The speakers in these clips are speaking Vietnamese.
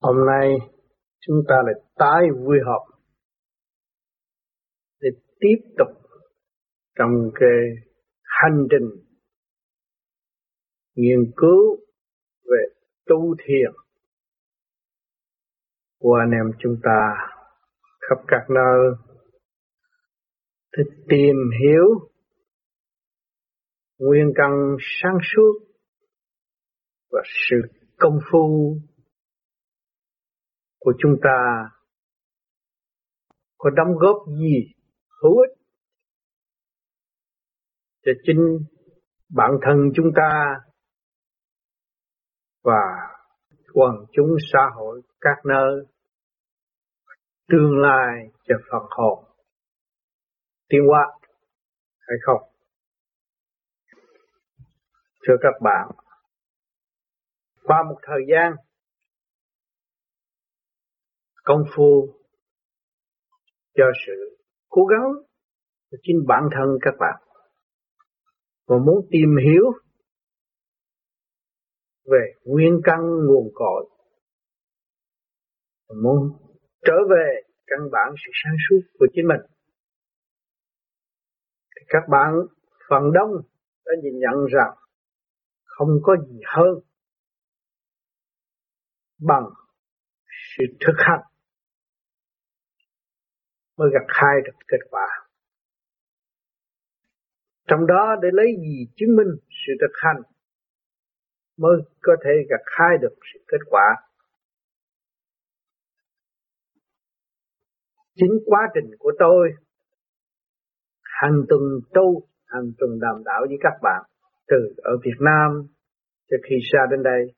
Hôm nay, chúng ta lại tái vui họp để tiếp tục trong cái hành trình nghiên cứu về tu thiền của anh em chúng ta khắp các nơi. Để tìm hiểu nguyên căn sáng suốt và sự công phu của chúng ta có đóng góp gì hữu ích cho chính bản thân chúng ta và quần chúng xã hội các nơi? Tương lai cho phần hồn tiến hóa hay không? Thưa các bạn, qua một thời gian công phu cho sự cố gắng của chính bản thân các bạn. Và muốn tìm hiểu về nguyên căn nguồn cội và muốn trở về căn bản sự sáng suốt của chính mình, thì các bạn phần đông đã nhìn nhận rằng không có gì hơn bằng sự thực hành mới gặt hai được kết quả. Trong đó để lấy gì chứng minh sự thực hành mới có thể gặt hai được sự kết quả. Chính quá trình của tôi hàng tuần tu, hàng tuần đàm đạo với các bạn từ ở Việt Nam cho khi xa đến đây,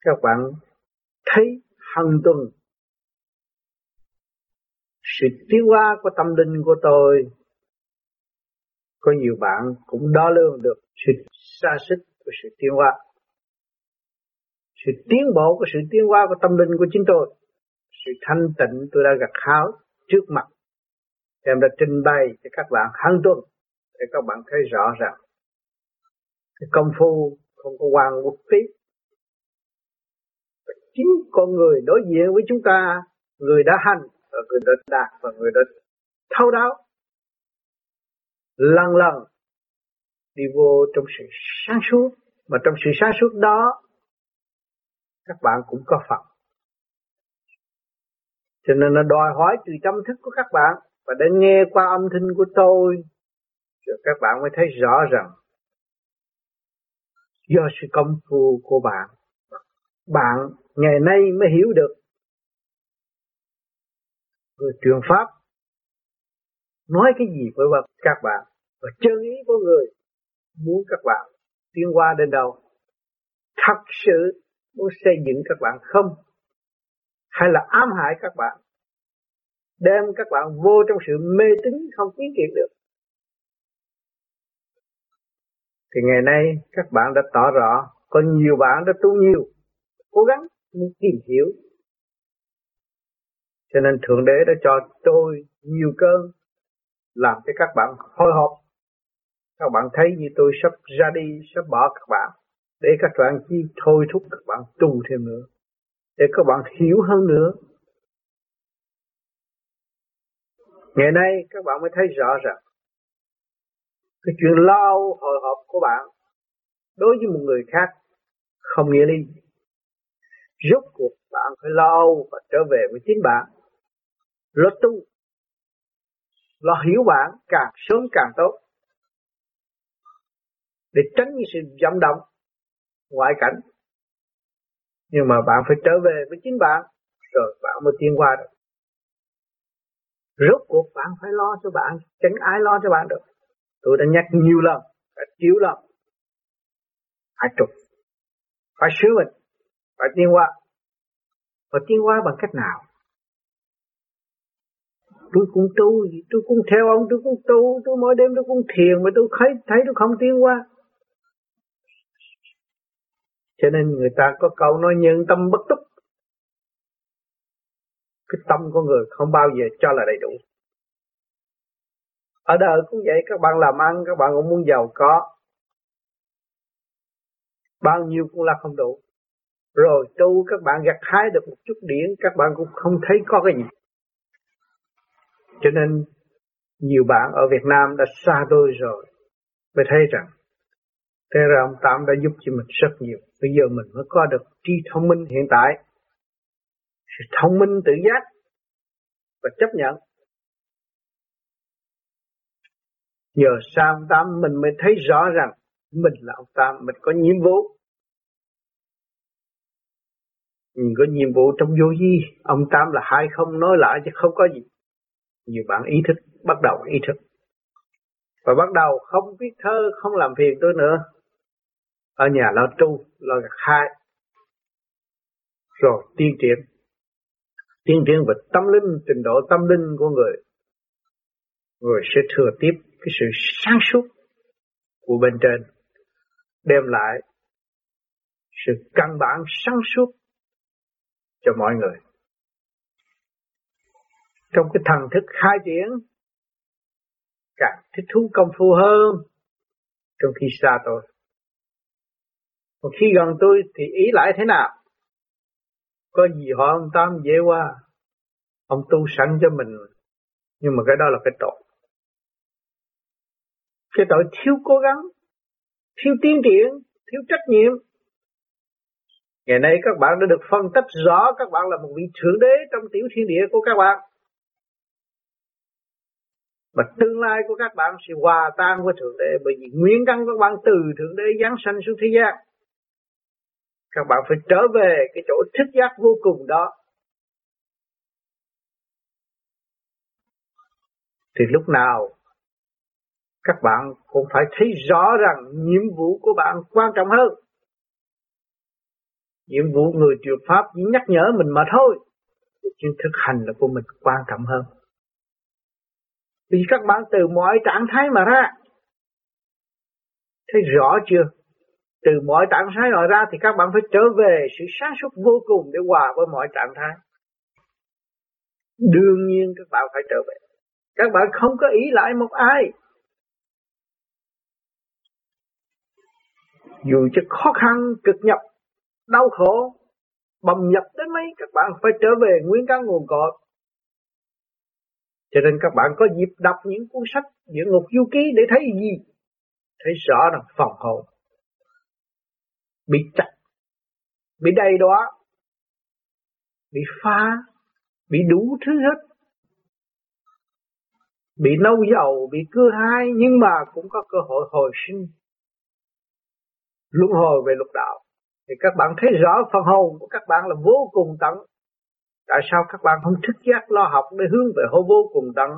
các bạn thấy hàng tuần sự tiến hóa của tâm linh của tôi, có nhiều bạn cũng đo lường được sự xa xích của sự tiến hóa. Sự tiến bộ của sự tiến hóa của tâm linh của chính tôi, sự thanh tịnh tôi đã gặt háo trước mặt. Em đã trình bày cho các bạn hàng tuần để các bạn thấy rõ rằng cái công phu không có quan một tí. Chính con người đối diện với chúng ta, người đã hành và người đó đạt và người đó thấu đáo lần lần đi vô trong sự sáng suốt. Mà trong sự sáng suốt đó, các bạn cũng có phần cho nên nó đòi hỏi từ tâm thức của các bạn và đã nghe qua âm thanh của tôi, rồi các bạn mới thấy rõ rằng do sự công phu của bạn bạn ngày nay mới hiểu được người truyền pháp nói cái gì với các bạn và chân ý của người muốn các bạn tiến qua đến đâu? Thật sự muốn xây dựng các bạn không? Hay là ám hại các bạn? Đem các bạn vô trong sự mê tín không tiến triển được? Thì ngày nay các bạn đã tỏ rõ, có nhiều bạn đã tu nhiều, cố gắng muốn tìm hiểu cho nên Thượng Đế đã cho tôi nhiều cơn làm cho các bạn hồi hộp. Các bạn thấy như tôi sắp ra đi, sắp bỏ các bạn. Để các bạn chi thôi thúc các bạn tu thêm nữa. Để các bạn hiểu hơn nữa. Ngày nay các bạn mới thấy rõ rằng cái chuyện lo hồi hộp của bạn đối với một người khác không nghĩa lý. Rốt cuộc bạn phải lo âu và trở về với chính bạn lo tu lo hiểu bạn càng sớm càng tốt. Để tránh những sự dao động ngoại cảnh. Nhưng mà bạn phải trở về với chính bạn, rồi bạn mới tiến qua được. Rốt cuộc bạn phải lo cho bạn, chẳng ai lo cho bạn được. Tôi đã nhắc nhiều lần, đã chiếu lần. Phải trục, phải sửa mình, phải tiến qua. Và tiến qua bằng cách nào? Tôi cũng tu, tôi cũng theo ông, tôi cũng tu, tôi mỗi đêm tôi cũng thiền mà tôi thấy thấy tôi không tiến qua. Cho nên người ta có câu nói nhân tâm bất túc. Cái tâm của người không bao giờ cho là đầy đủ. Ở đời cũng vậy, các bạn làm ăn, các bạn cũng muốn giàu có. Bao nhiêu cũng là không đủ. Rồi tu các bạn gặt hái được một chút điển, các bạn cũng không thấy có cái gì cho nên nhiều bạn ở Việt Nam đã xa tôi rồi. Mới thấy rằng, thế ra ông Tám đã giúp cho mình rất nhiều. Bây giờ mình mới có được trí thông minh hiện tại. Sự thông minh, tự giác và chấp nhận. Nhờ sao ông Tám mình mới thấy rõ rằng mình là ông Tám, mình có nhiệm vụ. Mình có nhiệm vụ trong vô vi. Ông Tám là hai không nói lại chứ không có gì nhiều bạn ý thức, bắt đầu ý thức. Và bắt đầu không viết thơ, không làm phiền tôi nữa. Ở nhà lo tu, lo gặt hai rồi tiên triển. Tiên triển về tâm linh, trình độ tâm linh của người. Người sẽ thừa tiếp cái sự sáng suốt của bên trên, đem lại sự căn bản sáng suốt cho mọi người trong cái thần thức khai triển, càng thích thú công phu hơn trong khi xa tôi. Còn khi gần tôi thì ý lại thế nào? Có gì họ ông Tam dễ qua? Ông tu sẵn cho mình. Nhưng mà cái đó là cái tội. Cái tội thiếu cố gắng, thiếu tiến triển, thiếu trách nhiệm. Ngày nay các bạn đã được phân tích rõ các bạn là một vị thượng đế trong tiểu thiên địa của các bạn mà tương lai của các bạn sẽ hòa tan với Thượng Đế bởi vì nguyên căn các bạn từ Thượng Đế giáng sanh xuống thế gian. Các bạn phải trở về cái chỗ thức giác vô cùng đó. Thì lúc nào các bạn cũng phải thấy rõ rằng nhiệm vụ của bạn quan trọng hơn. Nhiệm vụ người truyền pháp chỉ nhắc nhở mình mà thôi. Nhưng thực hành là của mình quan trọng hơn. Vì các bạn từ mọi trạng thái mà ra. Thấy rõ chưa? Từ mọi trạng thái mà ra thì các bạn phải trở về sự sáng suốt vô cùng để hòa với mọi trạng thái. Đương nhiên các bạn phải trở về. Các bạn không có ý lại một ai. Dù cho khó khăn, cực nhập, đau khổ, bầm nhập đến mấy các bạn phải trở về nguyên căn nguồn cội cho nên các bạn có dịp đọc những cuốn sách địa ngục du ký để thấy gì? Thấy rõ là phòng hồn bị chặt, bị đầy đó, bị phá, bị đủ thứ hết. Bị nâu dầu, bị cưa hai nhưng mà cũng có cơ hội hồi sinh. Luân hồi về lục đạo. Thì các bạn thấy rõ phần hồn của các bạn là vô cùng tận Tại sao các bạn không thức giác lo học để hướng về hô vô cùng tận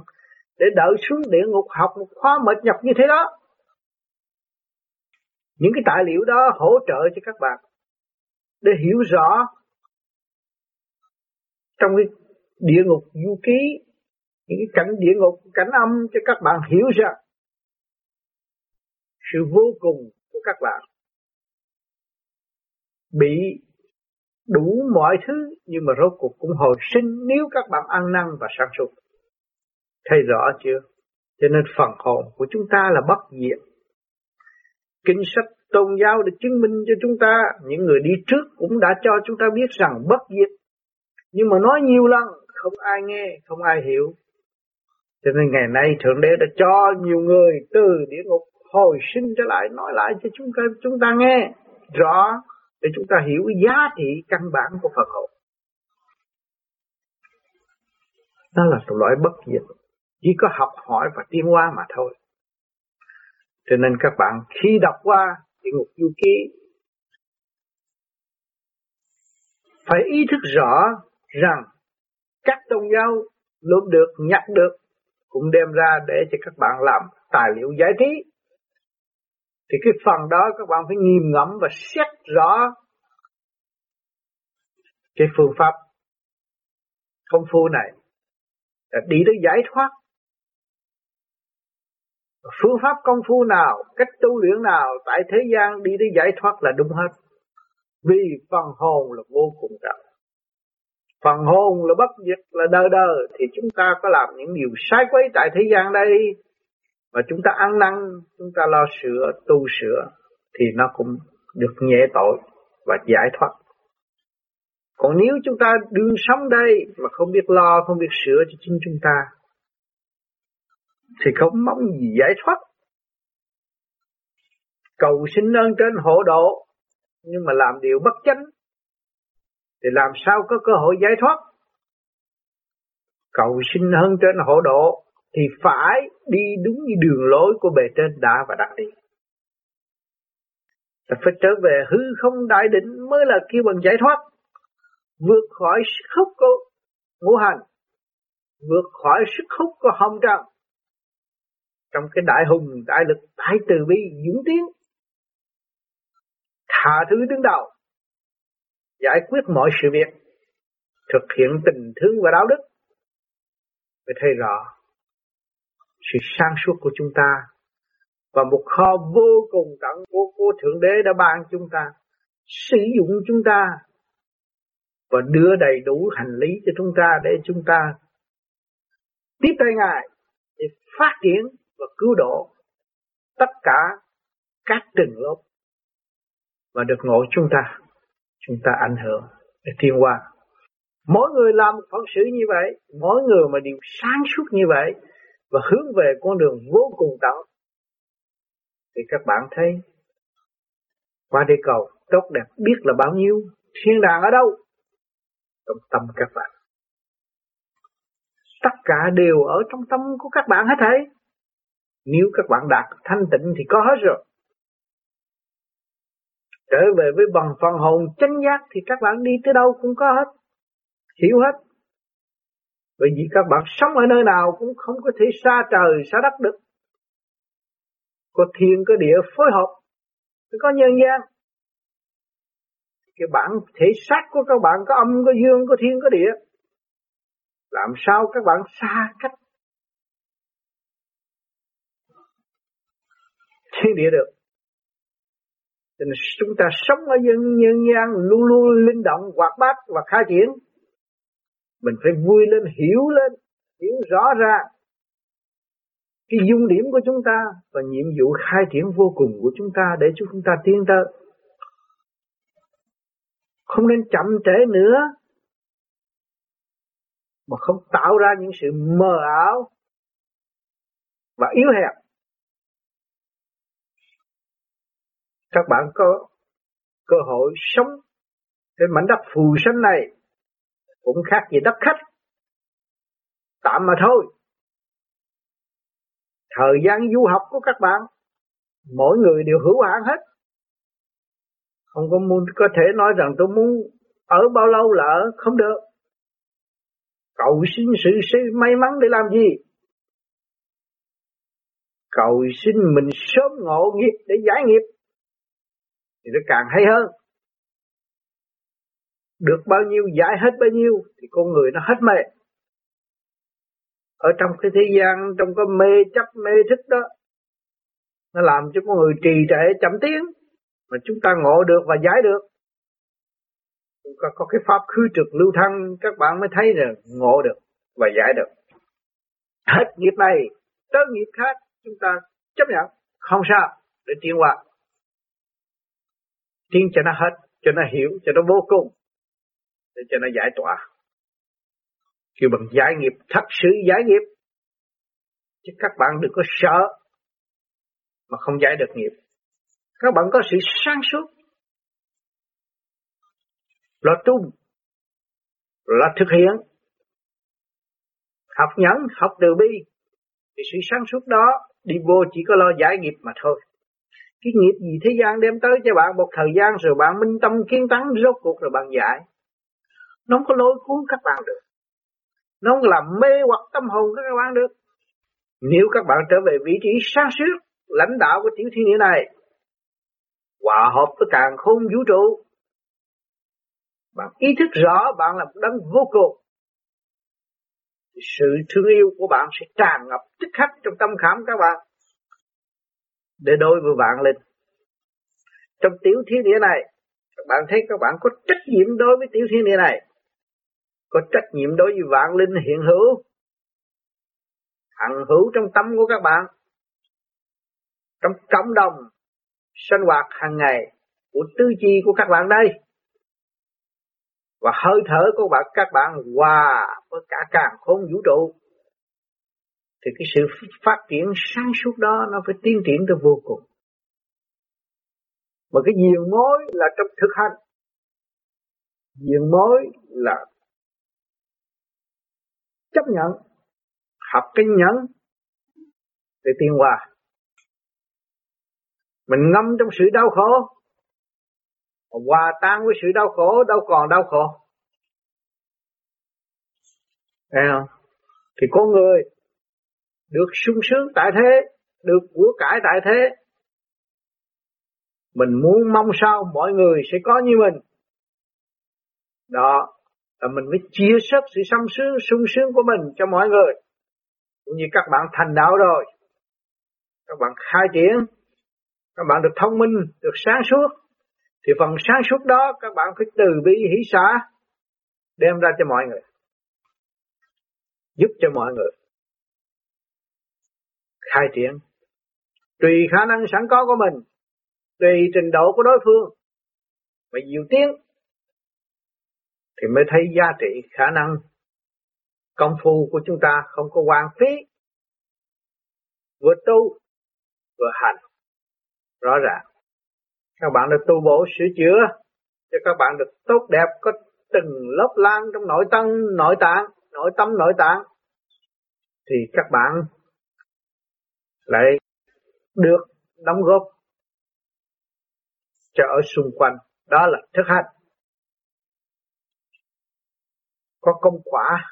để đợi xuống địa ngục học một khóa mệt nhọc như thế đó. Những cái tài liệu đó hỗ trợ cho các bạn để hiểu rõ trong cái địa ngục du ký, những cái cảnh địa ngục, cảnh âm cho các bạn hiểu rằng sự vô cùng của các bạn bị đủ mọi thứ nhưng mà rốt cuộc cũng hồi sinh nếu các bạn ăn năn và sáng suốt, Thấy rõ chưa? Cho nên phần hồn của chúng ta là bất diệt. Kinh sách tôn giáo để chứng minh cho chúng ta, những người đi trước cũng đã cho chúng ta biết rằng bất diệt. Nhưng mà nói nhiều lần, không ai nghe, không ai hiểu. Cho nên ngày nay Thượng Đế đã cho nhiều người từ địa ngục hồi sinh trở lại, nói lại cho chúng ta, chúng ta nghe rõ để chúng ta hiểu giá trị căn bản của Phật hồn. Đó là một loại bất diệt, chỉ có học hỏi và tiến hóa mà thôi. Cho nên các bạn khi đọc qua địa ngục du ký phải ý thức rõ rằng các tôn giáo luôn được nhắc được cũng đem ra để cho các bạn làm tài liệu giải trí thì cái phần đó các bạn phải nghiêm ngẫm và xét rõ cái phương pháp công phu này. Để đi tới giải thoát. Phương pháp công phu nào, cách tu luyện nào tại thế gian đi tới giải thoát là đúng hết. Vì phần hồn là vô cùng trọng phần hồn là bất diệt, là đời đời thì chúng ta có làm những điều sai quấy tại thế gian đây và chúng ta ăn năn chúng ta lo sửa tu sửa thì nó cũng được nhẹ tội và giải thoát Còn nếu chúng ta đương sống đây mà không biết lo, không biết sửa cho chính chúng ta, thì không mong gì giải thoát. Cầu xin ơn trên hộ độ, nhưng mà làm điều bất chánh, thì làm sao có cơ hội giải thoát? Cầu xin ơn trên hộ độ, thì phải đi đúng như đường lối của bề trên đã và đặt đi. Ta phải trở về hư không đại định mới là kêu bằng giải thoát. Vượt khỏi sức hút của ngũ hành. Vượt khỏi sức hút của hồng trần. Trong cái đại hùng, đại lực, đại từ bi, dũng tiến. Thả thứ đứng đầu. Giải quyết mọi sự việc. Thực hiện tình thương và đạo đức. Phải thấy rõ sự sáng suốt của chúng ta. Và một kho vô cùng tận của, của Thượng Đế đã ban chúng ta sử dụng chúng ta và đưa đầy đủ hành lý cho chúng ta để chúng ta tiếp tay Ngài để phát triển và cứu độ tất cả các tầng lớp và được ngộ chúng ta. Chúng ta ảnh hưởng để thiên qua. Mỗi người làm một phận sự như vậy mỗi người mà đều sáng suốt như vậy và hướng về con đường vô cùng tạo thì các bạn thấy, qua địa cầu, tốt đẹp biết là bao nhiêu, thiên đàng ở đâu? Trong tâm các bạn. Tất cả đều ở trong tâm của các bạn hết thảy nếu các bạn đạt thanh tịnh thì có hết rồi. Trở về với bằng phần hồn chánh giác thì các bạn đi tới đâu cũng có hết, hiểu hết bởi vì các bạn sống ở nơi nào cũng không có thể xa trời xa đất được. Có thiên có địa phối hợp, có nhân gian. Cái bản thể xác của các bạn có âm, có dương, có thiên, có địa. Làm sao các bạn xa cách thiên địa được. Cho nên chúng ta sống ở nhân, nhân gian luôn luôn linh động, hoạt bát và khai triển mình phải vui lên, hiểu lên, hiểu rõ ra cái dung điểm của chúng ta và nhiệm vụ khai triển vô cùng của chúng ta để cho chúng ta tiến tới. Không nên chậm trễ nữa mà không tạo ra những sự mờ ảo và yếu hèn các bạn có cơ hội sống trên mảnh đất phù sanh này cũng khác gì đất khách. Tạm mà thôi. Thời gian du học của các bạn, mỗi người đều hữu hạn hết. Không có muốn, có thể nói rằng tôi muốn ở bao lâu là ở, không được. Cầu xin sự may mắn để làm gì? Cầu xin mình sớm ngộ nghiệp để giải nghiệp. Thì nó càng hay hơn được bao nhiêu, giải hết bao nhiêu, thì con người nó hết mê ở trong cái thế gian, trong cái mê chấp, mê thích đó, nó làm cho con người trì trệ, chậm tiến, mà chúng ta ngộ được và giải được. Chúng ta có cái pháp khư trực lưu thân các bạn mới thấy rằng ngộ được và giải được. Hết nghiệp này, tới nghiệp khác, chúng ta chấp nhận. Không sao, để tiến qua tiến cho nó hết, cho nó hiểu, cho nó vô cùng để cho nó giải tỏa. Kêu bằng giải nghiệp, thật sự giải nghiệp. Chứ các bạn đừng có sợ mà không giải được nghiệp. Các bạn có sự sáng suốt. Là tu, là thực hiện. Học nhẫn, học từ bi, thì sự sáng suốt đó đi vô chỉ có lo giải nghiệp mà thôi. Cái nghiệp gì thế gian đem tới cho bạn một thời gian rồi bạn minh tâm kiến tánh rốt cuộc rồi bạn giải nó không có lôi cuốn các bạn được. Nó không làm mê hoặc tâm hồn các bạn được. Nếu các bạn trở về vị trí sáng suốt, lãnh đạo của tiểu thiên địa này, hòa hợp với càng khôn vũ trụ, bạn ý thức rõ bạn là một đấng vô cùng sự thương yêu của bạn sẽ tràn ngập tức khắc trong tâm khảm các bạn. Để đối với bạn lên. Trong tiểu thiên địa này các bạn thấy các bạn có trách nhiệm đối với tiểu thiên địa này có trách nhiệm đối với vạn linh hiện hữu. Hằng hữu trong tâm của các bạn. Trong cộng đồng sinh hoạt hàng ngày của tư chi của các bạn đây. Và hơi thở của bạn, các bạn hòa với cả càng khôn vũ trụ. Thì cái sự phát triển sáng suốt đó nó phải tiến triển tới vô cùng. Mà cái diền mối là trong thực hành. Diền mối là chấp nhận học cái nhẫn để tiên hòa mình ngâm trong sự đau khổ hòa tan với sự đau khổ đâu còn đau khổ Thấy không? Thì con người được sung sướng tại thế, được của cải tại thế. Mình muốn mong sao mọi người sẽ có như mình. Đó, là mình mới chia sớt sự sung sướng, sung sướng của mình cho mọi người. Cũng như các bạn thành đạo rồi. Các bạn khai triển, các bạn được thông minh, được sáng suốt. Thì phần sáng suốt đó các bạn phải từ bi hỷ xã đem ra cho mọi người. Giúp cho mọi người. Khai triển. Tùy khả năng sẵn có của mình. Tùy trình độ của đối phương. Mà nhiều tiếng thì mới thấy giá trị, khả năng công phu của chúng ta không có hoang phí. Vừa tu, vừa hành. Rõ ràng. Các bạn được tu bổ sửa chữa, cho các bạn được tốt đẹp, có từng lớp lan trong nội tâm, nội tạng, nội tâm, nội tạng, thì các bạn lại được đóng góp cho ở xung quanh. Đó là thức hành. Có công quả.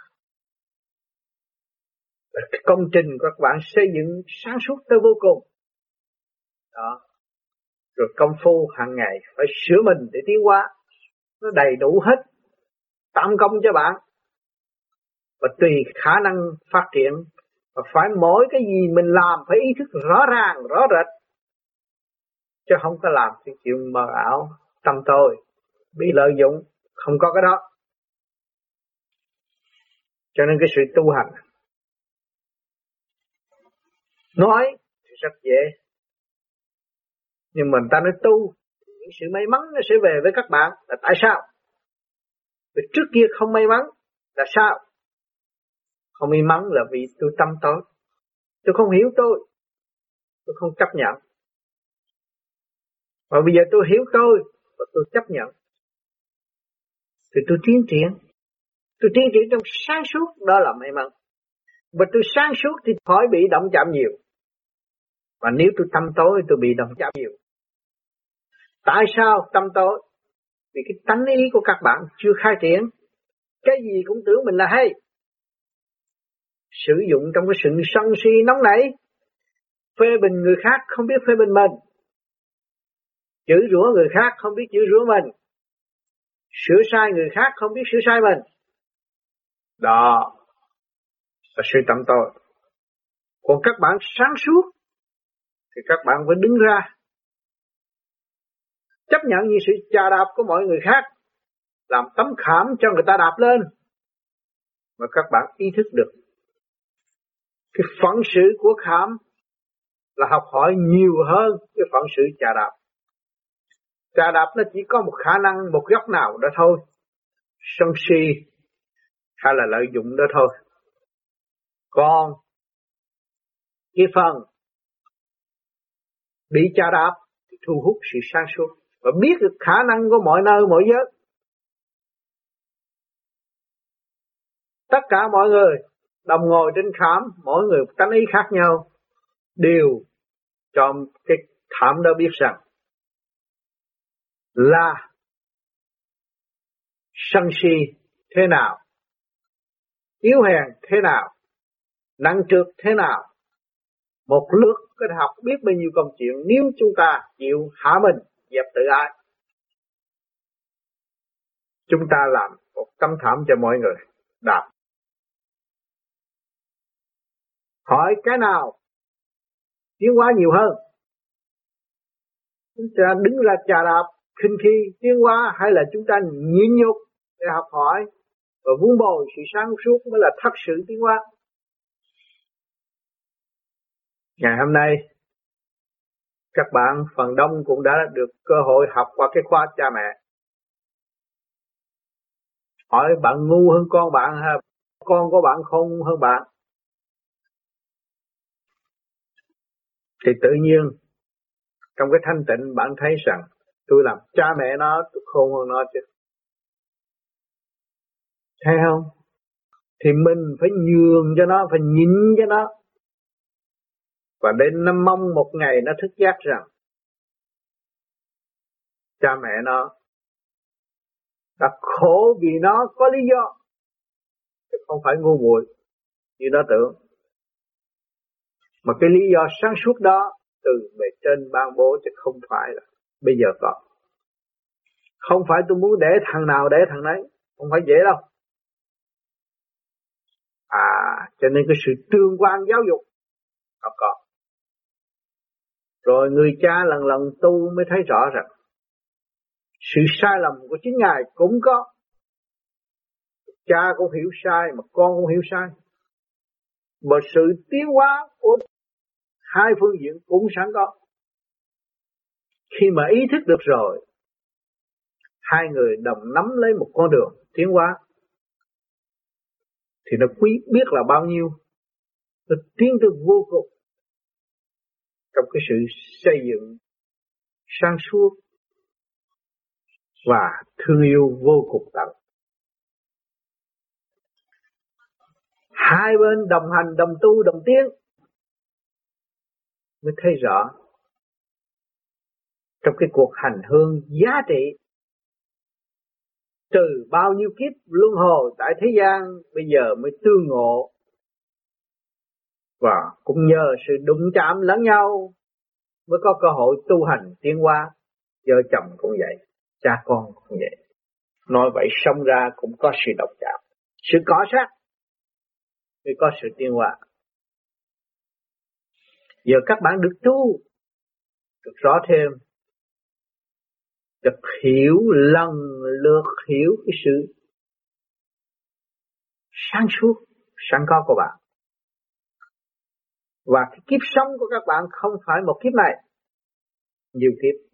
Cái công trình các bạn xây dựng sáng suốt tới vô cùng. Đó. Rồi công phu hàng ngày phải sửa mình để tiến hóa. Nó đầy đủ hết. Tạm công cho bạn. Và tùy khả năng phát triển, và phải mỗi cái gì mình làm phải ý thức rõ ràng, rõ rệt. Chứ không có làm cái chuyện mờ ảo, tâm tôi, bị lợi dụng, không có cái đó cho nên cái sự tu hành nói thì rất dễ nhưng mà ta nói tu, những sự may mắn nó sẽ về với các bạn là tại sao vì trước kia không may mắn là sao không may mắn là vì tôi tâm tối. Tôi không hiểu tôi. Tôi không chấp nhận. Và bây giờ tôi hiểu tôi và tôi chấp nhận. Thì tôi tiến triển. Tôi tiến triển trong sáng suốt, đó là may mắn. Và tôi sáng suốt thì khỏi bị động chạm nhiều. Và nếu tôi tâm tối, tôi bị động chạm nhiều. Tại sao tâm tối? Vì cái tánh ý của các bạn chưa khai triển. Cái gì cũng tưởng mình là hay sử dụng trong cái sự sân si nóng nảy phê bình người khác không biết phê bình mình chữ rủa người khác không biết chữ rủa mình sửa sai người khác không biết sửa sai mình đó là sự tâm tội còn các bạn sáng suốt thì các bạn phải đứng ra chấp nhận những sự chà đạp của mọi người khác làm tấm khảm cho người ta đạp lên mà các bạn ý thức được cái phận sự của khảm là học hỏi nhiều hơn cái phận sự trà đạp. Trà đạp nó chỉ có một khả năng, một góc nào đó thôi. Sân si hay là lợi dụng đó thôi. Còn cái phần bị cha đạp thì thu hút sự sáng suốt và biết được khả năng của mọi nơi, mọi giới. Tất cả mọi người đồng ngồi trên khám mỗi người tánh ý khác nhau, đều cho cái thảm đó biết rằng là sân si thế nào yếu hèn thế nào? Nặng trược thế nào? Một lượt có thể học biết bao nhiêu công chuyện nếu chúng ta chịu hạ mình dẹp tự ái. Chúng ta làm một tấm thảm cho mọi người. Đạp. Hỏi cái nào tiến hóa nhiều hơn? Chúng ta đứng ra trà đạp, khinh khi tiến hóa hay là chúng ta nhịn nhục để học hỏi? Và vun bồi sự sáng suốt mới là thật sự tiến hóa ngày hôm nay các bạn phần đông cũng đã được cơ hội học qua cái khóa cha mẹ. Hỏi bạn ngu hơn con bạn ha, con của bạn khôn hơn bạn? Thì tự nhiên trong cái thanh tịnh bạn thấy rằng tôi làm cha mẹ nó tôi khôn hơn nó chứ thấy không? Thì mình phải nhường cho nó, phải nhịn cho nó. Và đến nó mong một ngày nó thức giác rằng, cha mẹ nó đã khổ vì nó, có lý do. Chứ không phải ngu muội như nó tưởng. Mà cái lý do sáng suốt đó từ bề trên ban bố chứ không phải là bây giờ có. Không phải tôi muốn để thằng nào để thằng đấy không phải dễ đâu à cho nên cái sự tương quan giáo dục nó có rồi người cha lần lần tu mới thấy rõ rằng sự sai lầm của chính ngài cũng có. Cha cũng hiểu sai mà con cũng hiểu sai. Mà sự tiến hóa của hai phương diện cũng sẵn có. Khi mà ý thức được rồi, hai người đồng nắm lấy một con đường tiến hóa thì nó quý biết là bao nhiêu nó tiến tới vô cùng trong cái sự xây dựng sang suốt và thương yêu vô cùng tận. Hai bên đồng hành, đồng tu, đồng tiến mới thấy rõ trong cái cuộc hành hương giá trị từ bao nhiêu kiếp luân hồi tại thế gian, bây giờ mới tương ngộ. Và cũng nhờ sự đụng chạm lẫn nhau mới có cơ hội tu hành tiến hóa. Vợ chồng cũng vậy, cha con cũng vậy. Nói vậy xong ra cũng có sự độc chạm, sự cọ sát mới có sự tiến hóa. Giờ các bạn được tu, được rõ thêm được hiểu lần lượt hiểu cái sự sáng suốt, sẵn có của bạn. Và cái kiếp sống của các bạn không phải một kiếp này, nhiều kiếp.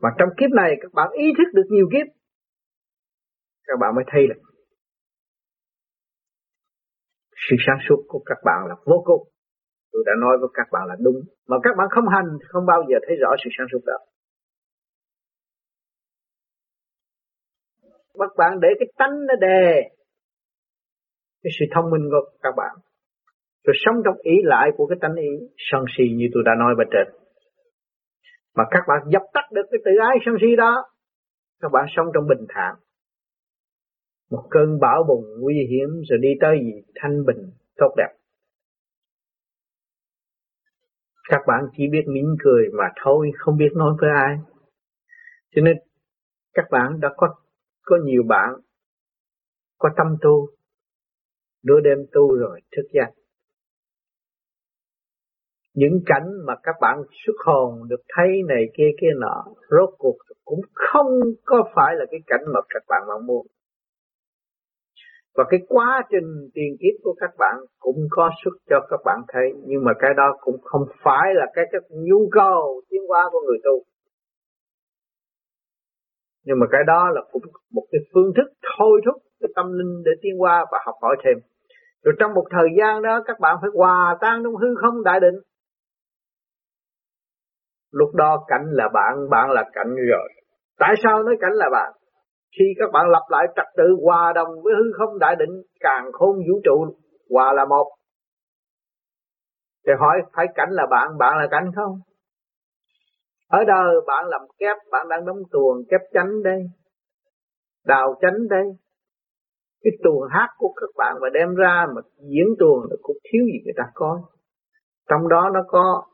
Mà trong kiếp này các bạn ý thức được nhiều kiếp, các bạn mới thấy được sự sáng suốt của các bạn là vô cùng. Tôi đã nói với các bạn là đúng. Mà các bạn không hành thì không bao giờ thấy rõ sự sáng suốt đó. Các bạn để cái tánh nó đề cái sự thông minh của các bạn. Rồi sống trong ý lại của cái tánh ý sân si như tôi đã nói bên trên. Mà các bạn dập tắt được cái tự ái sân si đó, các bạn sống trong bình thản. Một cơn bão bùng nguy hiểm rồi đi tới gì? Thanh bình, tốt đẹp. Các bạn chỉ biết mỉm cười mà thôi, không biết nói với ai. Cho nên các bạn đã có có nhiều bạn, có tâm tu, nửa đêm tu rồi thức giác những cảnh mà các bạn xuất hồn được thấy này, kia kia nọ, rốt cuộc cũng không có phải là cái cảnh mà các bạn mong muốn. Và cái quá trình tiền kiếp của các bạn cũng có xuất cho các bạn thấy, nhưng mà cái đó cũng không phải là cái cái nhu cầu tiến hóa của người tu nhưng mà cái đó là cũng một cái phương thức thôi thúc cái tâm linh để tiến qua và học hỏi thêm. Rồi trong một thời gian đó, các bạn phải hòa tan trong hư không đại định. Lúc đó cảnh là bạn bạn là cảnh rồi. Tại sao nói cảnh là bạn? Khi các bạn lập lại trật tự hòa đồng với hư không đại định, càng khôn vũ trụ, hòa là một. Thì hỏi, phải cảnh là bạn bạn là cảnh không? Ở đời bạn làm kép, bạn đang đóng tuồng kép chánh đây, đào chánh đây. Cái tuồng hát của các bạn mà đem ra mà diễn tuồng là cũng thiếu gì người ta coi trong đó nó có,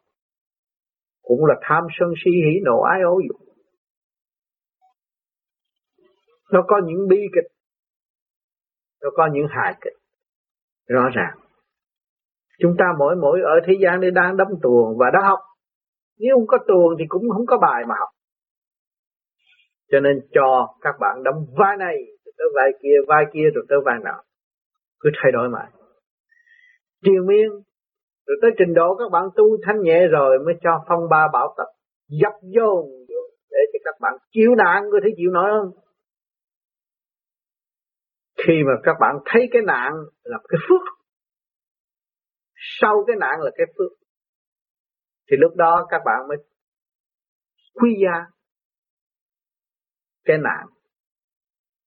cũng là tham sân si hỉ nộ ái ố dục. Nó có những bi kịch, nó có những hài kịch, rõ ràng. Chúng ta mỗi mỗi ở thế gian đây đang đóng tuồng và đã học nếu không có tuồng thì cũng không có bài mà học. Cho nên cho các bạn đóng vai này, rồi tới vai kia vai kia, rồi tới vai nào cứ thay đổi mãi. Triền miên, rồi tới trình độ các bạn tu thanh nhẹ rồi mới cho phong ba bảo tập. Dập dồn để cho các bạn chịu nạn, có thể chịu nổi không? Khi mà các bạn thấy cái nạn là cái phước. Sau cái nạn là cái phước thì lúc đó các bạn mới quy giá cái nạn,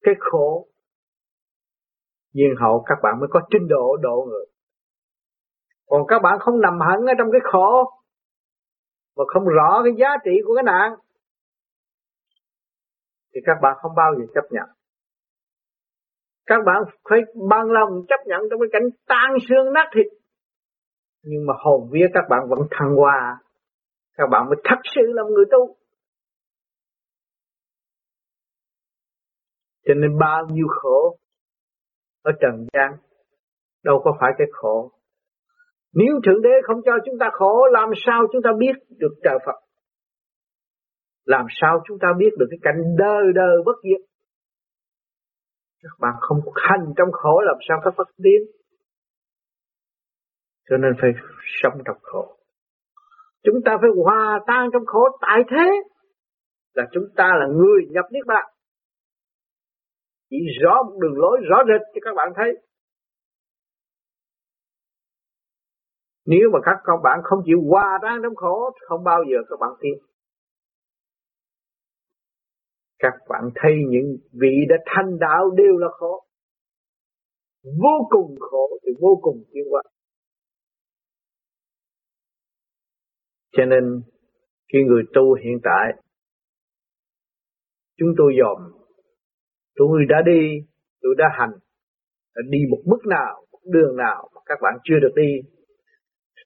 cái khổ. Nhưng hậu các bạn mới có trình độ độ người. Còn các bạn không nằm hẳn ở trong cái khổ và không rõ cái giá trị của cái nạn, thì các bạn không bao giờ chấp nhận. Các bạn phải bằng lòng chấp nhận trong cái cảnh tan xương nát thịt nhưng mà hồn vía các bạn vẫn thăng hoa. Các bạn mới thật sự là người tu. Cho nên bao nhiêu khổ ở trần gian, đâu có phải cái khổ. Nếu thượng đế không cho chúng ta khổ, làm sao chúng ta biết được trời Phật? Làm sao chúng ta biết được cái cảnh đời đời bất diệt? Các bạn không hành trong khổ, làm sao các phát tiến? Cho nên phải sống trong khổ. Chúng ta phải hòa tan trong khổ. Tại thế là chúng ta là người nhập niết bàn. Chỉ rõ một đường lối rõ rệt cho các bạn thấy. Nếu mà các con bạn không chịu hòa tan trong khổ, không bao giờ các bạn tin. Các bạn thấy những vị đã thành đạo đều là khổ. Vô cùng khổ thì vô cùng tiến hóa. Cho nên, khi người tu hiện tại, chúng tôi dòm, tôi đã đi, tôi đã hành, đã đi một bước nào, một đường nào mà các bạn chưa được đi,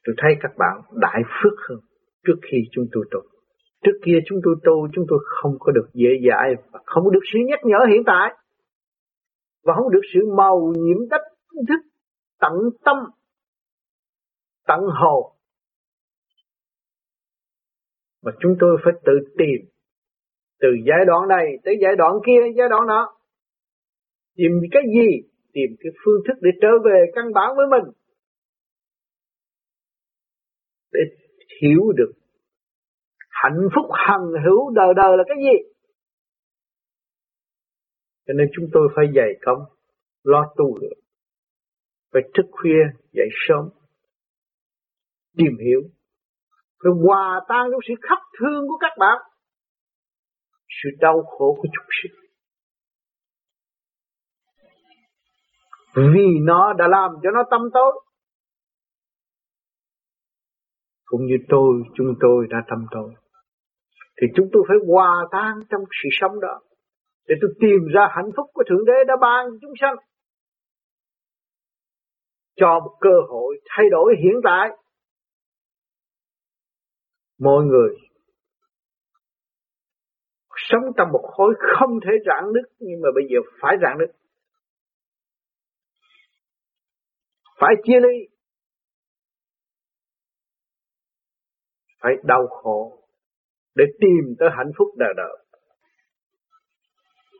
tôi thấy các bạn đại phước hơn trước khi chúng tôi tu. Trước kia chúng tôi tu, chúng tôi không có được dễ dãi và không có được sự nhắc nhở hiện tại. Và không được sự màu nhiễm cách thức, tận tâm, tận hồn mà chúng tôi phải tự tìm. Từ giai đoạn này tới giai đoạn kia, giai đoạn đó tìm cái gì? Tìm cái phương thức để trở về căn bản với mình. Để hiểu được hạnh phúc hằng hữu đời đời là cái gì. Cho nên chúng tôi phải dày công, lo tu luyện. Phải thức khuya, dậy sớm. Tìm hiểu rồi hòa tan trong sự khắc thương của các bạn. Sự đau khổ của chúng sinh. Vì nó đã làm cho nó tâm tối. Cũng như tôi, chúng tôi đã tâm tối. Thì chúng tôi phải hòa tan trong sự sống đó. Để tôi tìm ra hạnh phúc của thượng đế đã ban chúng sanh. Cho một cơ hội thay đổi hiện tại mọi người sống trong một khối không thể rạn nứt, nhưng mà bây giờ phải rạn nứt. Phải chia ly. Phải đau khổ để tìm tới hạnh phúc đời đời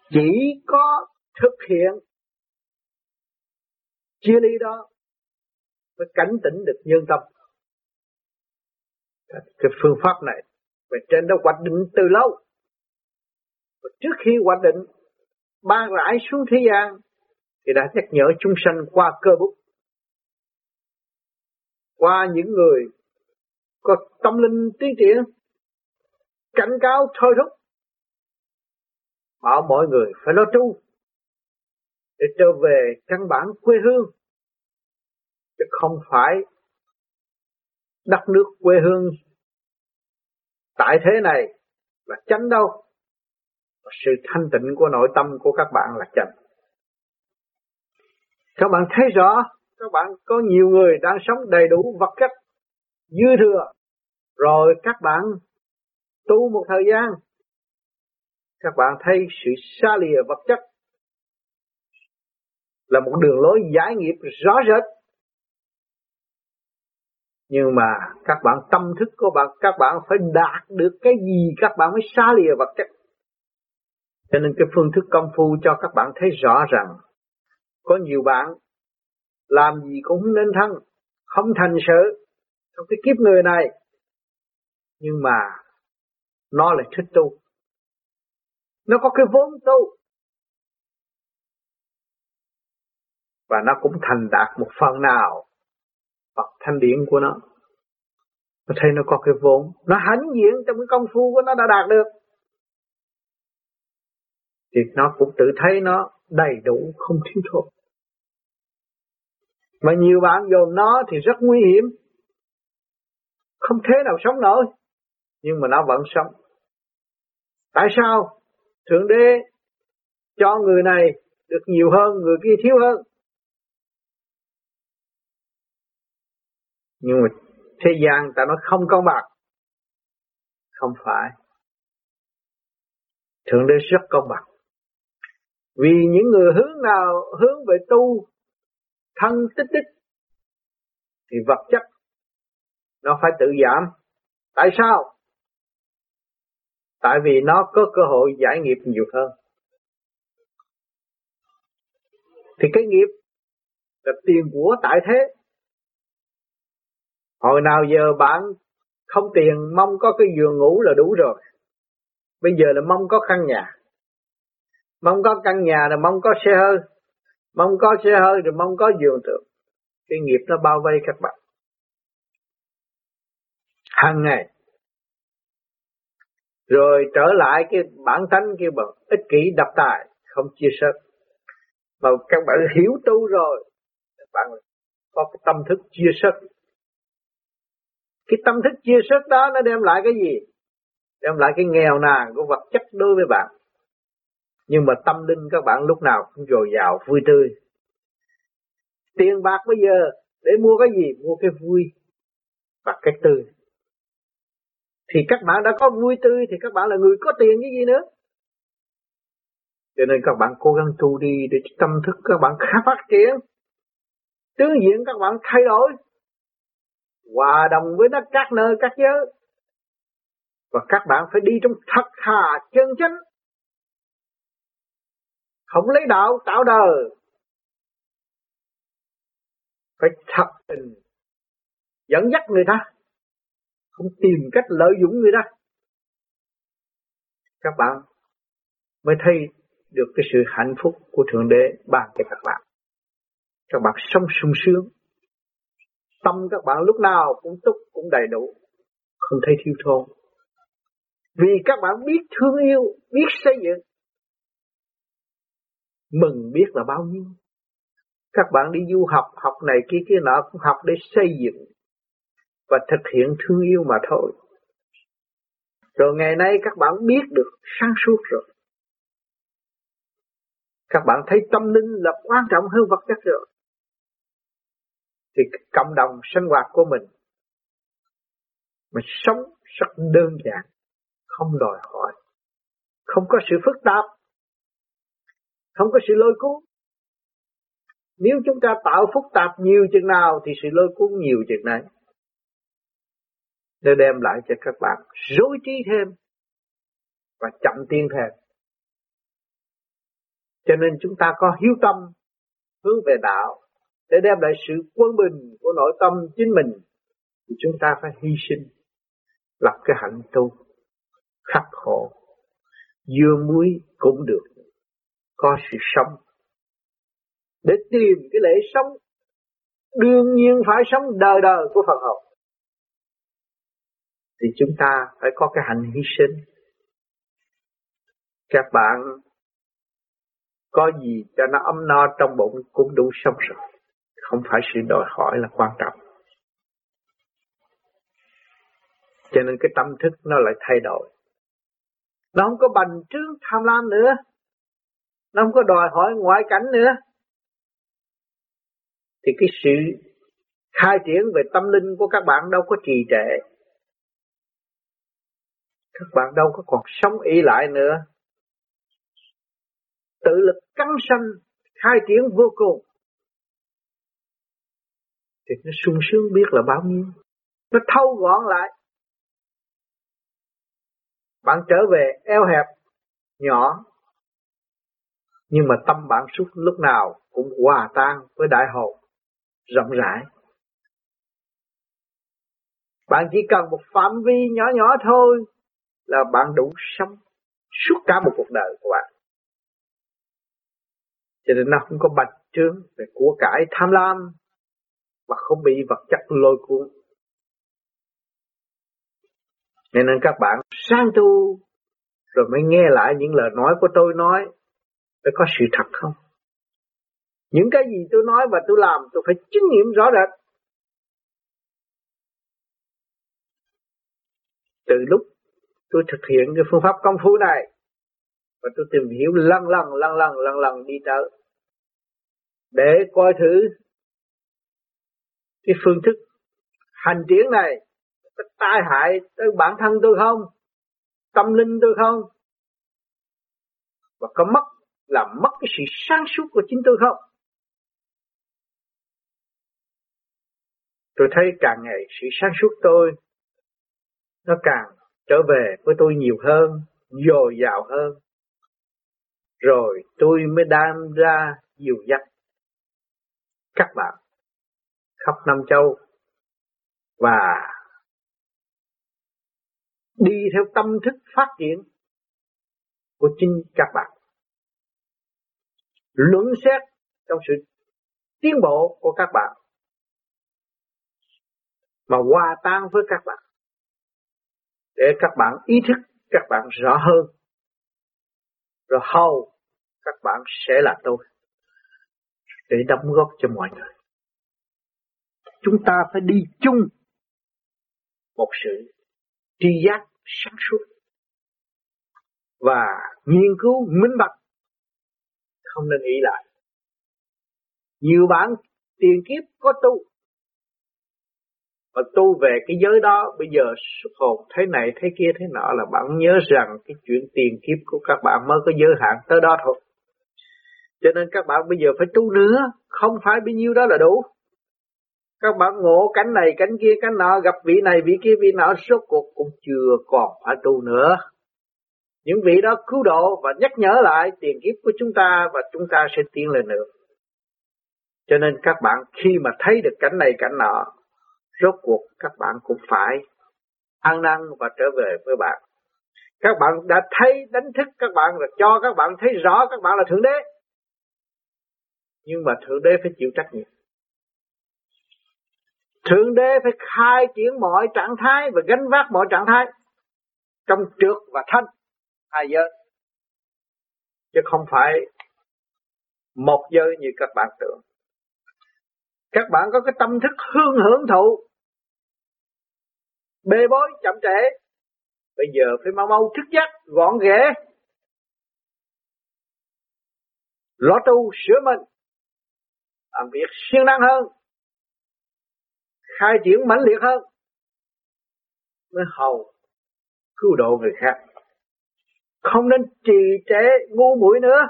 chỉ có thực hiện chia ly đó mới cảnh tỉnh được nhân tâm cái phương pháp này về trên đó hoạch định từ lâu. Và trước khi hoạch định ban rải xuống thế gian, thì đã nhắc nhở chúng sanh qua cơ bút. Qua những người có tâm linh tiến triển, cảnh cáo thôi thúc, bảo mọi người phải lo tu để trở về căn bản quê hương. Chứ không phải đất nước quê hương. Tại thế này là chánh đâu? Sự thanh tịnh của nội tâm của các bạn là chánh. Các bạn thấy rõ, các bạn có nhiều người đang sống đầy đủ vật chất, dư thừa. Rồi các bạn tu một thời gian, các bạn thấy sự xa lìa vật chất là một đường lối giải nghiệp rõ rệt nhưng mà các bạn tâm thức của bạn, các bạn phải đạt được cái gì, các bạn mới xa lìa vật chất. Cho nên cái phương thức công phu cho các bạn thấy rõ rằng, có nhiều bạn làm gì cũng không nên thân, không thành sự trong cái kiếp người này. Nhưng mà nó lại thích tu. Nó có cái vốn tu. Và nó cũng thành đạt một phần nào. Phật thanh điển của nó. Nó thấy nó có cái vốn. Nó hãnh diện trong cái công phu của nó đã đạt được. Thì nó cũng tự thấy nó đầy đủ, không thiếu thốn. Mà nhiều bạn dồn nó thì rất nguy hiểm. Không thế nào sống nổi. Nhưng mà nó vẫn sống. Tại sao? Thượng đế cho người này được nhiều hơn, người kia thiếu hơn. Nhưng mà thế gian ta nói không công bằng không phải. Thượng đế rất công bằng. Vì những người hướng nào hướng về tu, thân tích tích, thì vật chất nó phải tự giảm. Tại sao? Tại vì nó có cơ hội giải nghiệp nhiều hơn. Thì cái nghiệp là tiền của tại thế hồi nào giờ bạn không tiền, mong có cái giường ngủ là đủ rồi. Bây giờ là mong có căn nhà. Mong có căn nhà là mong có xe hơi. Mong có xe hơi rồi mong có giường tượng cái nghiệp nó bao vây các bạn. Hàng ngày. Rồi trở lại cái bản tánh kia bằng ích kỷ đập tài, không chia sẻ mà các bạn hiểu tu rồi, các bạn có cái tâm thức chia sẻ cái tâm thức chia sớt đó nó đem lại cái gì? Đem lại cái nghèo nàn của vật chất đối với bạn. Nhưng mà tâm linh các bạn lúc nào cũng dồi dào, vui tươi. Tiền bạc bây giờ, để mua cái gì? Mua cái vui và cái tươi. Thì các bạn đã có vui tươi, thì các bạn là người có tiền cái gì nữa? Cho nên các bạn cố gắng tu đi để tâm thức các bạn khá phát triển. Tướng diện các bạn thay đổi hòa đồng với đất các nơi, các giới. Và các bạn phải đi trong thật thà chân chánh không lấy đạo, tạo đời. Phải thật tình. Dẫn dắt người ta. Không tìm cách lợi dụng người ta. Các bạn mới thấy được cái sự hạnh phúc của thượng đế ban cho các bạn. Các bạn sống sung sướng tâm các bạn lúc nào cũng túc cũng đầy đủ, không thấy thiếu thốn. Vì các bạn biết thương yêu, biết xây dựng, mừng biết là bao nhiêu. Các bạn đi du học học này kia kia nọ, cũng học để xây dựng và thực hiện thương yêu mà thôi. Rồi ngày nay các bạn biết được sáng suốt rồi. Các bạn thấy tâm linh là quan trọng hơn vật chất rồi thì cộng đồng sinh hoạt của mình mình sống rất đơn giản, không đòi hỏi, không có sự phức tạp, không có sự lôi cuốn. Nếu chúng ta tạo phức tạp nhiều chừng nào thì sự lôi cuốn nhiều chừng này để đem lại cho các bạn rối trí thêm và chậm tiến thêm. Cho nên chúng ta có hiếu tâm hướng về đạo để đem lại sự quân bình của nội tâm chính mình, thì chúng ta phải hy sinh, lập cái hạnh tu, khắc khổ, dưa muối cũng được, có sự sống. Để tìm cái lễ sống, đương nhiên phải sống đời đời của Phật học. Thì chúng ta phải có cái hành hy sinh. Các bạn có gì cho nó ấm no trong bụng cũng đủ sống rồi không phải sự đòi hỏi là quan trọng. Cho nên cái tâm thức nó lại thay đổi. Nó không có bành trướng tham lam nữa. Nó không có đòi hỏi ngoại cảnh nữa. Thì cái sự khai triển về tâm linh của các bạn đâu có trì trệ. Các bạn đâu có còn sống ý lại nữa. Tự lực cắn sanh, khai triển vô cùng thì nó sung sướng biết là bao nhiêu. Nó thâu gọn lại. Bạn trở về eo hẹp, nhỏ. Nhưng mà tâm bạn suốt lúc nào cũng hòa tan với đại hồn, rộng rãi. Bạn chỉ cần một phạm vi nhỏ nhỏ thôi là bạn đủ sống suốt cả một cuộc đời của bạn. Cho cho nên nó không có bạch trướng về của cải tham lam và không bị vật chất lôi cuốn. Nên nên các bạn sang tu, rồi mới nghe lại những lời nói của tôi nói để có sự thật không? Những cái gì tôi nói và tôi làm, tôi phải chứng nghiệm rõ rệt. Từ lúc tôi thực hiện cái phương pháp công phu này, và tôi tìm hiểu lần lần lần lần lần lần đi tới, để coi thử cái phương thức hành triển này có tai hại tới bản thân tôi không? Tâm linh tôi không? Và có mất, là mất cái sự sáng suốt của chính tôi không? Tôi thấy càng ngày sự sáng suốt tôi nó càng trở về với tôi nhiều hơn, dồi dào hơn. Rồi tôi mới đem ra dìu dắt các bạn khắp Nam Châu và đi theo tâm thức phát triển của chính các bạn. Luận xét trong sự tiến bộ của các bạn mà hòa tan với các bạn để các bạn ý thức các bạn rõ hơn rồi hầu các bạn sẽ là tôi để đóng góp cho mọi người chúng ta phải đi chung một sự tri giác sáng suốt và nghiên cứu minh bạch. Không nên ý lại. Nhiều bạn tiền kiếp có tu và tu về cái giới đó, bây giờ xuất hồn thế này, thế kia, thế nọ là bạn nhớ rằng cái chuyện tiền kiếp của các bạn mới có giới hạn tới đó thôi. Cho nên các bạn bây giờ phải tu nữa, không phải bấy nhiêu đó là đủ các bạn ngộ cánh này, cánh kia, cánh nọ, gặp vị này, vị kia, vị nọ, số cuộc cũng chưa còn phải tu nữa những vị đó cứu độ và nhắc nhở lại tiền kiếp của chúng ta và chúng ta sẽ tiến lên nữa cho nên các bạn khi mà thấy được cảnh này cảnh nọ, rốt cuộc các bạn cũng phải ăn năn và trở về với bạn. Các bạn đã thấy, đánh thức các bạn rồi cho các bạn thấy rõ các bạn là Thượng Đế. Nhưng mà Thượng Đế phải chịu trách nhiệm. Thượng Đế phải khai triển mọi trạng thái và gánh vác mọi trạng thái trong trước và thanh hai giới. Chứ không phải một giới như các bạn tưởng. Các bạn có cái tâm thức hương hưởng thụ, bê bối, chậm trễ. Bây giờ phải mau mau thức giấc, gọn ghẽ. Lo tu sửa mình, làm việc siêng năng hơn khai triển mãnh liệt hơn, mới hầu cứu độ người khác. Không nên trì trệ ngu muội nữa,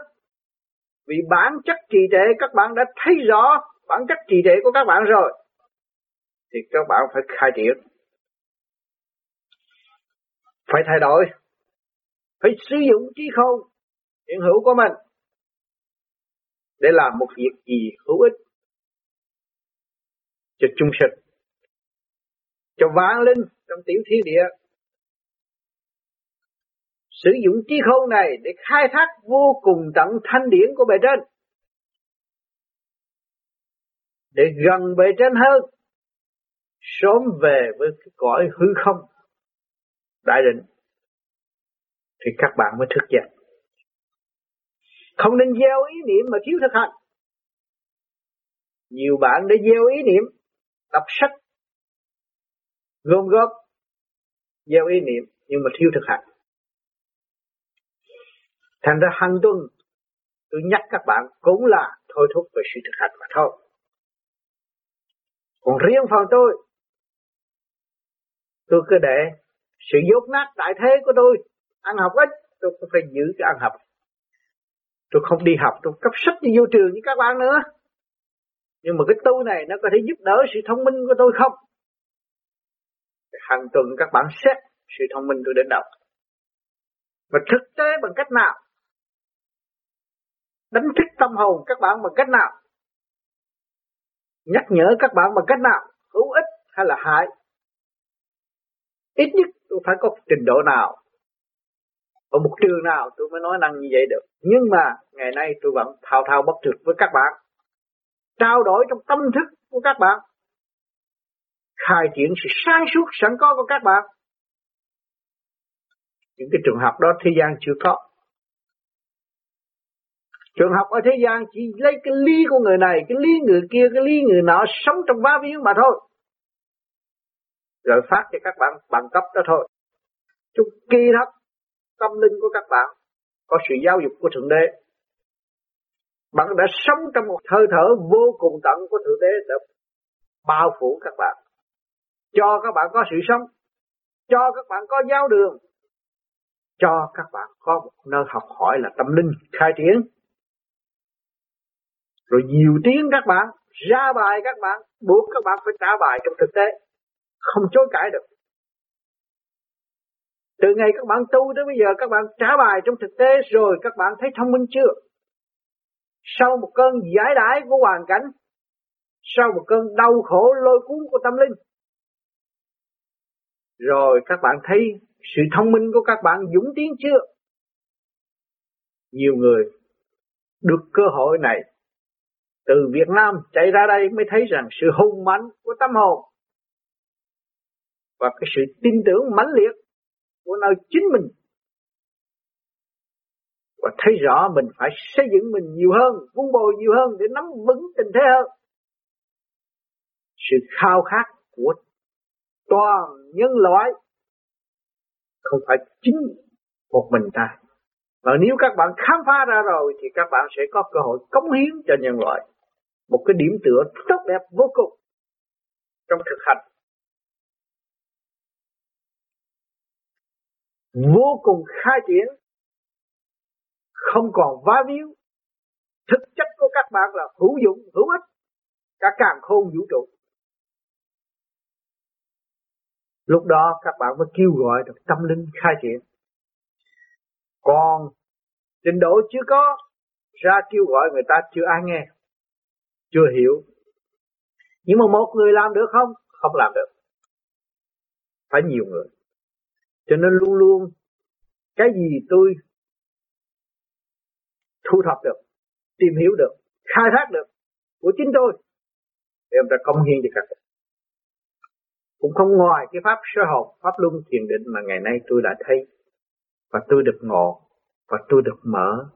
vì bản chất trì trệ các bạn đã thấy rõ bản chất trì trệ của các bạn rồi, thì các bạn phải khai triển. Phải thay đổi, phải sử dụng trí khôn hiện hữu của mình, để làm một việc gì hữu ích cho chung sinh cho vạn linh trong tiểu thiên địa sử dụng trí khôn này để khai thác vô cùng tận thanh điển của bề trên để gần bề trên hơn sớm về với cái cõi hư không đại định thì các bạn mới thức dậy. Không nên gieo ý niệm mà thiếu thực hành. Nhiều bạn đã gieo ý niệm, đọc sách, gom góp, gieo ý niệm nhưng mà thiếu thực hành. Thành ra hàng tuần tôi nhắc các bạn cũng là thôi thúc về sự thực hành mà thôi. Còn riêng phần tôi, tôi cứ để sự dốt nát tại thế của tôi ăn học ít tôi cũng phải giữ cái ăn học tôi không đi học tôi cấp sách đi vô trường như các bạn nữa nhưng mà cái tu này nó có thể giúp đỡ sự thông minh của tôi không hàng tuần các bạn xét sự thông minh tôi đến đâu và thực tế bằng cách nào? Đánh thức tâm hồn các bạn bằng cách nào? Nhắc nhở các bạn bằng cách nào? Hữu ích hay là hại? Ít nhất tôi phải có trình độ nào? Ở một trường nào tôi mới nói năng như vậy được. Nhưng mà ngày nay tôi vẫn thao thao bất tuyệt với các bạn. Trao đổi trong tâm thức của các bạn khai triển sự sáng suốt, sẵn có của các bạn. Những cái trường hợp đó thế gian chưa có. Trường học ở thế gian chỉ lấy cái lý của người này, cái lý người kia, cái lý người nọ sống trong vá víu mà thôi. Rồi phát cho các bạn bằng cấp đó thôi. Chúng kỳ thấp tâm linh của các bạn, có sự giáo dục của thượng đế. Bạn đã sống trong một hơi thở vô cùng tận của thượng đế, đã bao phủ các bạn cho các bạn có sự sống. Cho các bạn có giáo đường. Cho các bạn có một nơi học hỏi là tâm linh khai triển. Rồi nhiều tiếng các bạn, ra bài các bạn, buộc các bạn phải trả bài trong thực tế. Không chối cãi được. Từ ngày các bạn tu tới bây giờ, các bạn trả bài trong thực tế rồi, các bạn thấy thông minh chưa? Sau một cơn giải đãi của hoàn cảnh, sau một cơn đau khổ lôi cuốn của tâm linh rồi các bạn thấy sự thông minh của các bạn dũng tiến chưa nhiều người được cơ hội này từ Việt Nam chạy ra đây mới thấy rằng sự hùng mạnh của tâm hồn và cái sự tin tưởng mãnh liệt của nơi chính mình và thấy rõ mình phải xây dựng mình nhiều hơn, vun bồi nhiều hơn để nắm vững tình thế hơn. Sự khao khát của toàn nhân loại, không phải chính một mình ta. Và nếu các bạn khám phá ra rồi thì các bạn sẽ có cơ hội cống hiến cho nhân loại. Một cái điểm tựa tốt đẹp vô cùng trong thực hành. Vô cùng khai triển, không còn vá víu. Thực chất của các bạn là hữu dụng, hữu ích. Cả càng khôn vũ trụ. Lúc đó các bạn mới kêu gọi được tâm linh khai triển. Còn trình độ chưa có, ra kêu gọi người ta chưa ai nghe, chưa hiểu. Nhưng mà một người làm được không? Không làm được. Phải nhiều người. Cho nên luôn luôn cái gì tôi thu thập được, tìm hiểu được, khai thác được của chính tôi để em đã công hiến cho các bạn cũng không ngoài cái pháp sơ hồn pháp luân thiền định mà ngày nay tôi đã thấy. Và tôi được ngộ, và tôi được mở.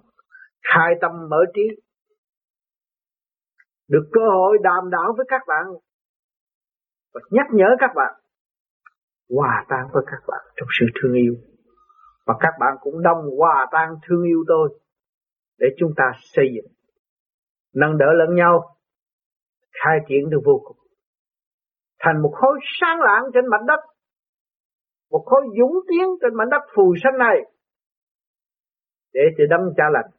Khai tâm mở trí. Được cơ hội đàm đạo với các bạn. Và nhắc nhở các bạn. Hòa tan với các bạn trong sự thương yêu. Và các bạn cũng đồng hòa tan thương yêu tôi. Để chúng ta xây dựng. Nâng đỡ lẫn nhau. Khai triển được vô cùng thành một khối sáng lạng trên mặt đất, một khối dũng tiến trên mảnh đất phù sanh này, để cho đâm cha lành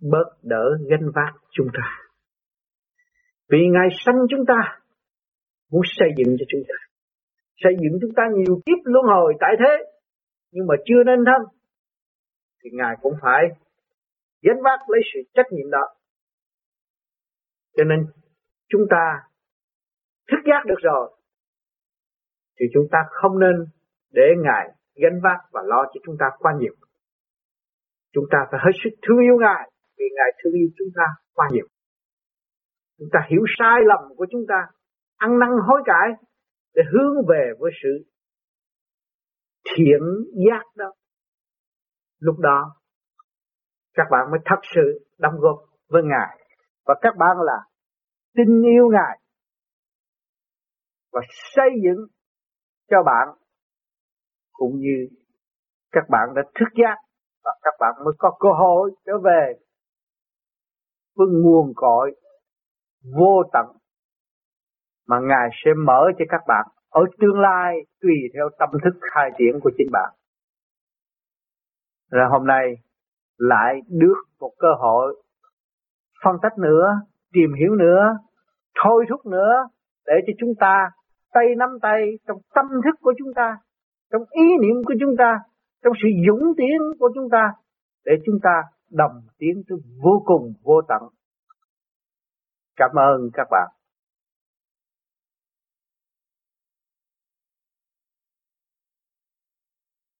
bớt đỡ gánh vác chúng ta. Vì Ngài sanh chúng ta, muốn xây dựng cho chúng ta. Xây dựng chúng ta nhiều kiếp luân hồi tại thế, nhưng mà chưa nên thân, thì Ngài cũng phải gánh vác lấy sự trách nhiệm đó. Cho nên, chúng ta thức giác được rồi thì chúng ta không nên để Ngài gánh vác và lo cho chúng ta quá nhiều. Chúng ta phải hết sức thương yêu Ngài vì Ngài thương yêu chúng ta quá nhiều. Chúng ta hiểu sai lầm của chúng ta, ăn năn hối cải để hướng về với sự thiện giác đó. Lúc đó, các bạn mới thật sự đóng góp với Ngài. Và các bạn là tin yêu Ngài và xây dựng cho bạn cũng như các bạn đã thức giác và các bạn mới có cơ hội trở về với nguồn cội vô tận mà Ngài sẽ mở cho các bạn ở tương lai tùy theo tâm thức khai triển của chính bạn. Rồi hôm nay lại được một cơ hội phân tích nữa, tìm hiểu nữa, thôi thúc nữa để cho chúng ta tay nắm tay trong tâm thức của chúng ta, trong ý niệm của chúng ta, trong sự dũng tiến của chúng ta để chúng ta đồng tiến tới vô cùng vô tận. Cảm ơn các bạn.